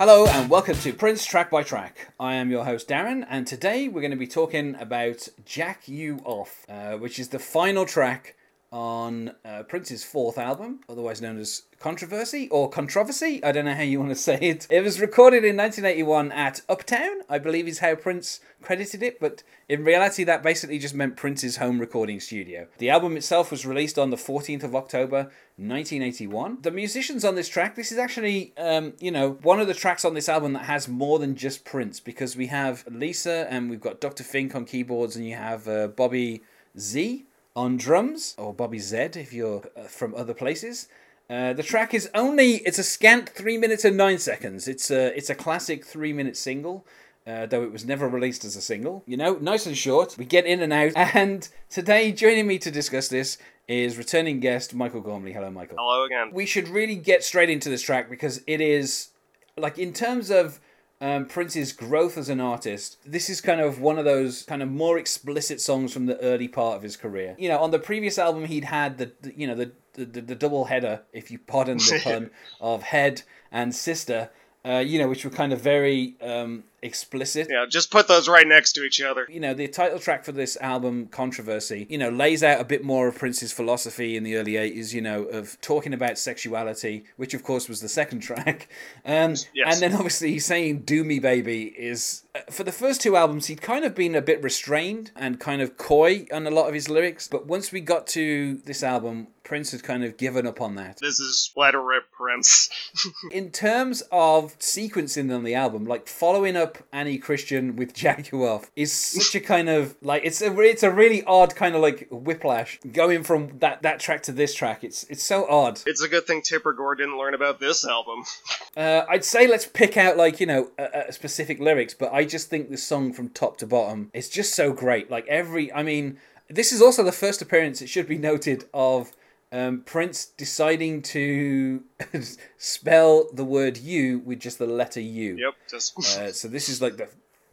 Hello and welcome to Prince Track by Track. I am your host Darren, and today we're going to be talking about Jack You Off, uh, which is the final track on uh, Prince's fourth album, otherwise known as Controversy or Controversy. I don't know how you want to say it. It was recorded in 1981 at Uptown, I believe is how Prince credited it, but in reality, that basically just meant Prince's home recording studio. The album itself was released on the 14th of October 1981. The musicians on this track, this is actually, um, you know, one of the tracks on this album that has more than just Prince because we have Lisa and we've got Dr. Fink on keyboards and you have uh, Bobby Z on drums, or Bobby Z if you're uh, from other places. Uh, the track is only it's a scant three minutes and nine seconds. It's a it's a classic three minute single. Uh, though it was never released as a single. You know, nice and short. We get in and out. And today, joining me to discuss this is returning guest Michael Gormly. Hello, Michael. Hello again. We should really get straight into this track because it is, like, in terms of um, Prince's growth as an artist, this is kind of one of those kind of more explicit songs from the early part of his career. You know, on the previous album, he'd had the, the you know the, the the double header, if you pardon the pun, of head and sister. Uh, you know, which were kind of very um, explicit. Yeah, just put those right next to each other. You know, the title track for this album, Controversy, you know, lays out a bit more of Prince's philosophy in the early 80s, you know, of talking about sexuality, which of course was the second track. Um, yes. And then obviously saying Do Me Baby is, uh, for the first two albums, he'd kind of been a bit restrained and kind of coy on a lot of his lyrics. But once we got to this album, Prince had kind of given up on that. This is Splatter Rip Prince. in terms of sequencing on the album, like following up Annie Christian with Off is such a kind of like it's a it's a really odd kind of like whiplash going from that that track to this track. It's it's so odd. It's a good thing Tipper Gore didn't learn about this album. Uh, I'd say let's pick out like you know a, a specific lyrics, but I just think this song from top to bottom is just so great. Like every, I mean, this is also the first appearance. It should be noted of um, Prince deciding to spell the word "you" with just the letter "u." Yep. Just... Uh, so this is like the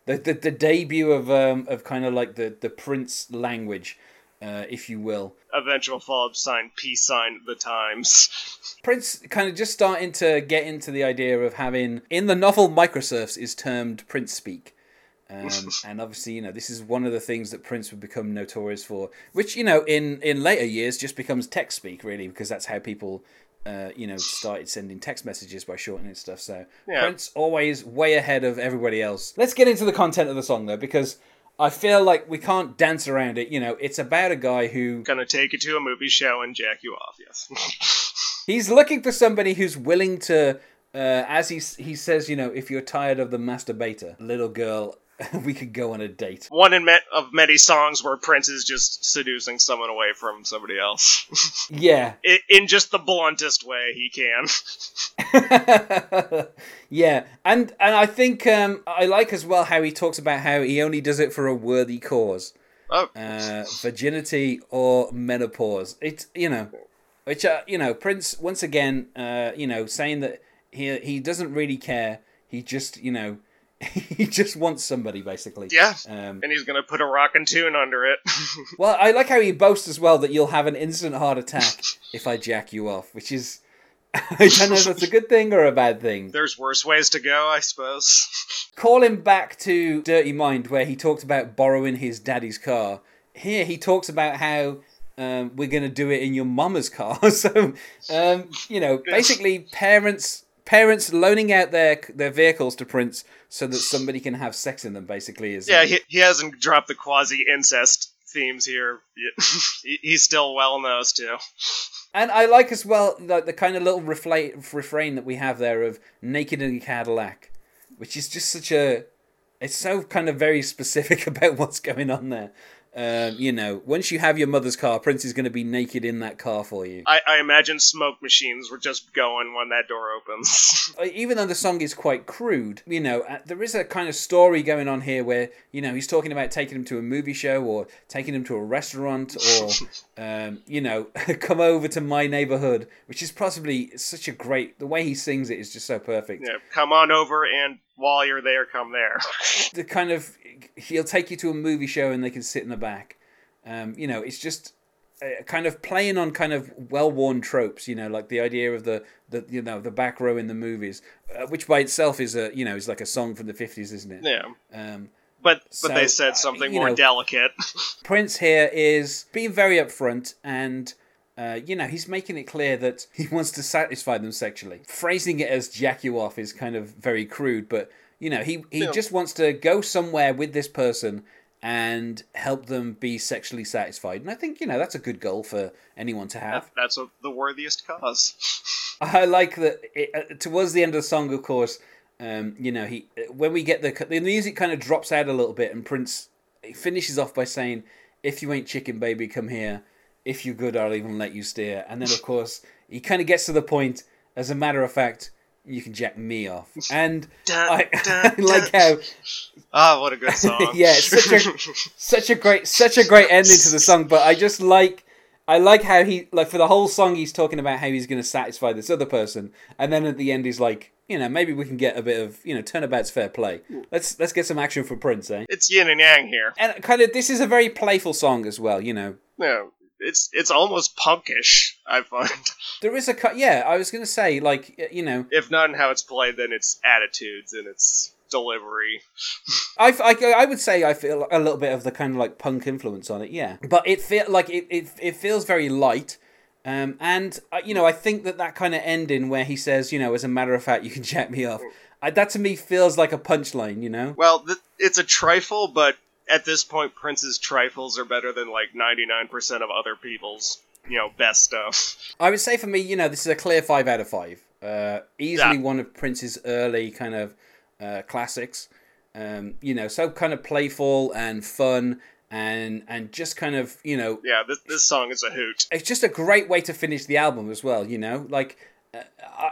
the, the, the debut of um, of kind of like the the Prince language, uh, if you will. Eventual follow-up sign, peace sign, the Times. Prince kind of just starting to get into the idea of having in the novel Microserfs is termed Prince speak. Um, and obviously, you know, this is one of the things that Prince would become notorious for, which you know, in in later years, just becomes text speak really, because that's how people, uh, you know, started sending text messages by shortening stuff. So yeah. Prince always way ahead of everybody else. Let's get into the content of the song though, because I feel like we can't dance around it. You know, it's about a guy who gonna take you to a movie show and jack you off. Yes. he's looking for somebody who's willing to. Uh, as he he says, you know, if you're tired of the masturbator, little girl, we could go on a date. One in met of many songs where Prince is just seducing someone away from somebody else. yeah. In, in, just the bluntest way he can. yeah, and and I think um, I like as well how he talks about how he only does it for a worthy cause. Oh. Uh, virginity or menopause. It's you know, which uh, you know Prince once again, uh, you know, saying that he he doesn't really care. He just you know he just wants somebody basically. Yeah. Um, and he's gonna put a rockin' tune under it. well, I like how he boasts as well that you'll have an instant heart attack if I jack you off, which is I don't know if that's a good thing or a bad thing. There's worse ways to go, I suppose. Call him back to Dirty Mind, where he talked about borrowing his daddy's car. Here he talks about how um, we're going to do it in your mama's car. so, um, you know, basically, parents parents loaning out their their vehicles to Prince so that somebody can have sex in them. Basically, is yeah. He, he hasn't dropped the quasi incest themes here. He's still well knows too. And I like as well like the kind of little refla- refrain that we have there of "naked in Cadillac," which is just such a. It's so kind of very specific about what's going on there. Um, you know, once you have your mother's car, Prince is going to be naked in that car for you. I, I imagine smoke machines were just going when that door opens. Even though the song is quite crude, you know, uh, there is a kind of story going on here where, you know, he's talking about taking him to a movie show or taking him to a restaurant or, um, you know, come over to my neighborhood, which is possibly such a great, the way he sings it is just so perfect. Yeah, come on over and while you're there, come there. the kind of he'll take you to a movie show and they can sit in the back. Um, you know, it's just uh, kind of playing on kind of well-worn tropes, you know, like the idea of the, the you know the back row in the movies, uh, which by itself is a you know is like a song from the fifties, isn't it? Yeah. Um, But but So, they said uh, something you more know- delicate. Prince here is being very upfront and. Uh, you know, he's making it clear that he wants to satisfy them sexually. Phrasing it as jack you off is kind of very crude, but you know, he, he just wants to go somewhere with this person and help them be sexually satisfied. And I think, you know, that's a good goal for anyone to have. That's a, the worthiest cause. I like that it, uh, towards the end of the song, of course, um, you know, he when we get the the music kind of drops out a little bit, and Prince he finishes off by saying, "If you ain't chicken, baby, come here. If you're good, I'll even let you steer." And then, of course, he kind of gets to the point. As a matter of fact, you can jack me off, and Dun, I, dun, I like how Ah, what a good song. Yeah, it's such a- such a great such a great ending to the song but i just like i like how he like for the whole song he's talking about how he's going to satisfy this other person and then at the end he's like you know maybe we can get a bit of you know turnabout's fair play let's let's get some action for prince eh it's yin and yang here. and kind of this is a very playful song as well you know No, it's it's almost punkish. I find, there is a cut yeah i was going to say like you know if not in how it's played, then its attitudes and its delivery. I, I, I would say I feel a little bit of the kind of like punk influence on it, yeah. But it feel like it, it, it feels very light, um, and uh, you know I think that that kind of ending where he says, you know, as a matter of fact, you can jack me off. I, that to me feels like a punchline, you know. Well, th- it's a trifle, but at this point, Prince's trifles are better than like ninety nine percent of other people's, you know, best stuff. I would say for me, you know, this is a clear five out of five. Uh, easily Yeah. one of Prince's early kind of uh, classics. Um, you know, so kind of playful and fun, and and just kind of you know Yeah, this this song is a hoot. it's just a great way to finish the album as well. You know, like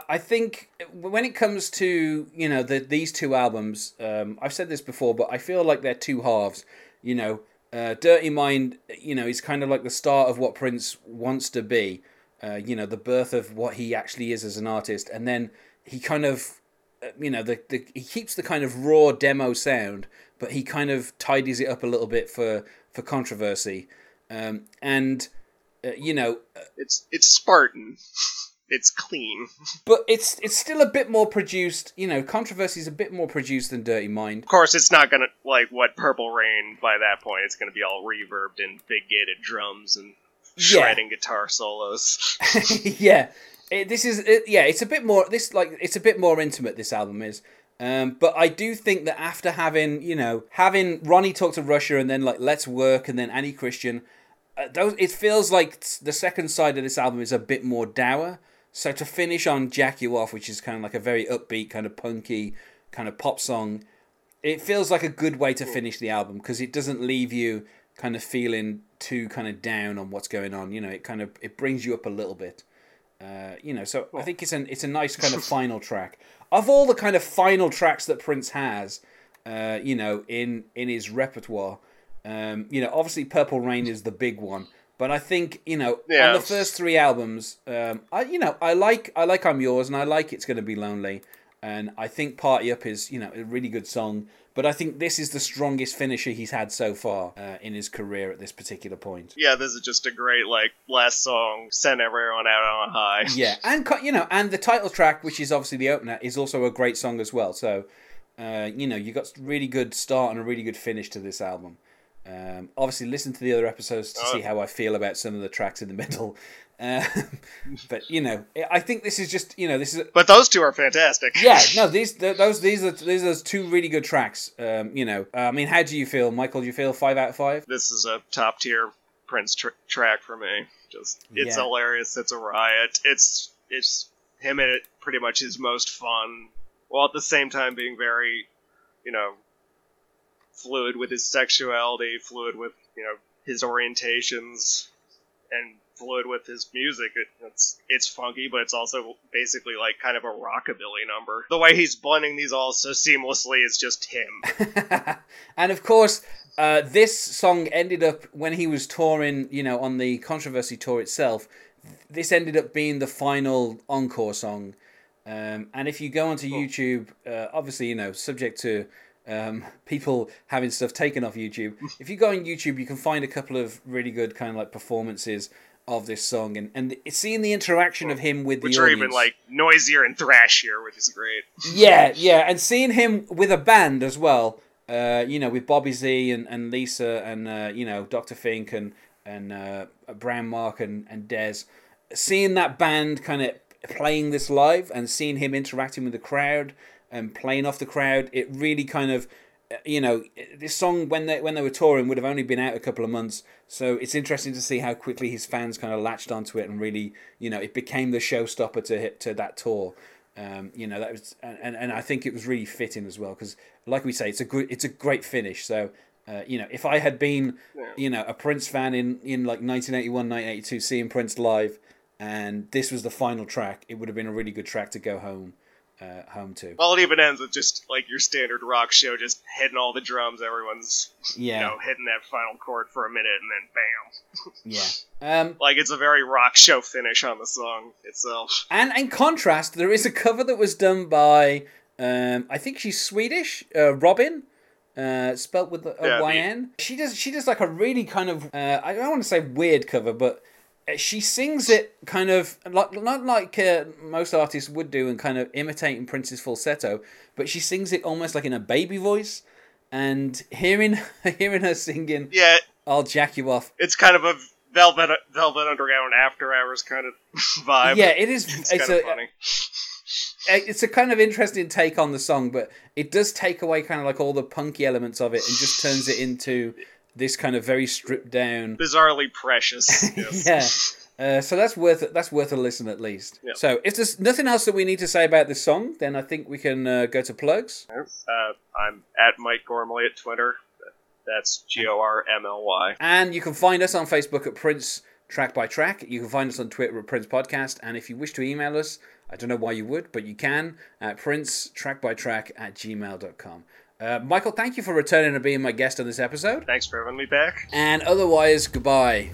I, think when it comes to you know the these two albums, um, I've said this before, but I feel like they're two halves. You know, uh, Dirty Mind, you know, is kind of like the start of what Prince wants to be. Uh, you know, the birth of what he actually is as an artist, and then he kind of uh, you know the, the he keeps the kind of raw demo sound but he kind of tidies it up a little bit for for controversy um, and uh, you know It's it's Spartan. It's clean. but it's it's still a bit more produced you know controversy is a bit more produced than dirty mind Of course, it's not gonna like what Purple Rain. By that point, it's gonna be all reverbed and big gated drums and shredding guitar solos. yeah it, this is it, yeah it's a bit more this like it's a bit more intimate this album is um, but I do think that after having you know having Ronnie talk to Russia and then like Let's Work and then Annie Christian, uh, those it feels like the second side of this album is a bit more dour. So to finish on Jack You Off, which is kind of like a very upbeat kind of punky kind of pop song, it feels like a good way to finish the album because it doesn't leave you kind of feeling too kind of down on what's going on. You know, it kind of it brings you up a little bit. Uh, you know, so I think it's an it's a nice kind of final track. Of all the kind of final tracks that Prince has, uh, you know, in in his repertoire, um, you know, obviously Purple Rain is the big one. But I think you know Yeah. on the first three albums, um, I you know I like I like I'm Yours and I like It's Gonna Be Lonely, and I think Party Up is you know a really good song. But I think this is the strongest finisher he's had so far uh, in his career at this particular point. Yeah, this is just a great like last song. Send everyone out on a high. yeah, and you know, and the title track, which is obviously the opener, is also a great song as well. So, uh, you know, you got really good start and a really good finish to this album. Um, obviously, listen to the other episodes to see how I feel about some of the tracks in the middle. Um, but you know, I think this is just you know this is But those two are fantastic. yeah no these th- those these are these are two really good tracks. Um, you know, I mean, how do you feel, Michael? Do you feel five out of five? This is a top tier Prince tr- track for me. Just it's Yeah. hilarious. It's a riot. It's it's him at pretty much his most fun, while at the same time being very, you know, fluid with his sexuality, fluid with you know his orientations, and fluid with his music. It, it's it's funky, but it's also basically like kind of a rockabilly number. The way he's blending these all so seamlessly is just him. and of course, uh, this song ended up when he was touring, you know, on the controversy tour itself. This ended up being the final encore song. Um, and if you go onto YouTube, uh, obviously, you know, subject to um, people having stuff taken off YouTube. if you go on YouTube, you can find a couple of really good kind of like performances of this song, and and seeing the interaction of him with Which the are audience. even like noisier and thrashier, which is great. yeah, yeah, and seeing him with a band as well. Uh, you know, with Bobby Z and, and Lisa and uh, you know Dr. Fink and and uh, Brown Mark and and Dez, seeing that band kind of playing this live and seeing him interacting with the crowd and playing off the crowd, it really kind of uh, you know this song when they when they were touring would have only been out a couple of months. So it's interesting to see how quickly his fans kind of latched onto it and really you know it became the showstopper to hit to that tour. Um, you know that was and, and I think it was really fitting as well because like we say it's a good it's a great finish. So uh, you know if I had been Yeah. you know a Prince fan in in like 1981 1982 seeing Prince live and this was the final track it would have been a really good track to go home uh, home to Well, it even ends with just like your standard rock show, just hitting all the drums. Everyone's yeah you know hitting that final chord for a minute, and then bam. yeah um, Like it's a very rock show finish on the song itself. And in contrast, there is a cover that was done by, um, I think she's Swedish, uh, Robyn, uh, spelt with a Yeah, Y N. She does she does like a really kind of uh, I don't want to say weird cover, but she sings it kind of like not like uh, most artists would do and kind of imitating Prince's falsetto, but she sings it almost like in a baby voice. And hearing hearing her singing, Yeah, "I'll Jack You Off," it's kind of a Velvet Velvet Underground After Hours kind of vibe. yeah, it is. it's, It's, kind a, of funny. it's a kind of interesting take on the song, but it does take away kind of like all the punky elements of it and just turns it into this kind of very stripped down. Bizarrely precious. Yes. yeah. Uh, so that's worth that's worth a listen at least. Yep. So if there's nothing else that we need to say about this song, then I think we can uh, go to plugs. Uh, I'm at Mike Gormly at Twitter. That's G O R M L Y. And you can find us on Facebook at Prince Track by Track. You can find us on Twitter at Prince Podcast. And if you wish to email us, I don't know why you would, but you can at Prince Track by Track at gmail.com. Uh, Michael, thank you for returning and being my guest on this episode. Thanks for having me back. And otherwise, goodbye.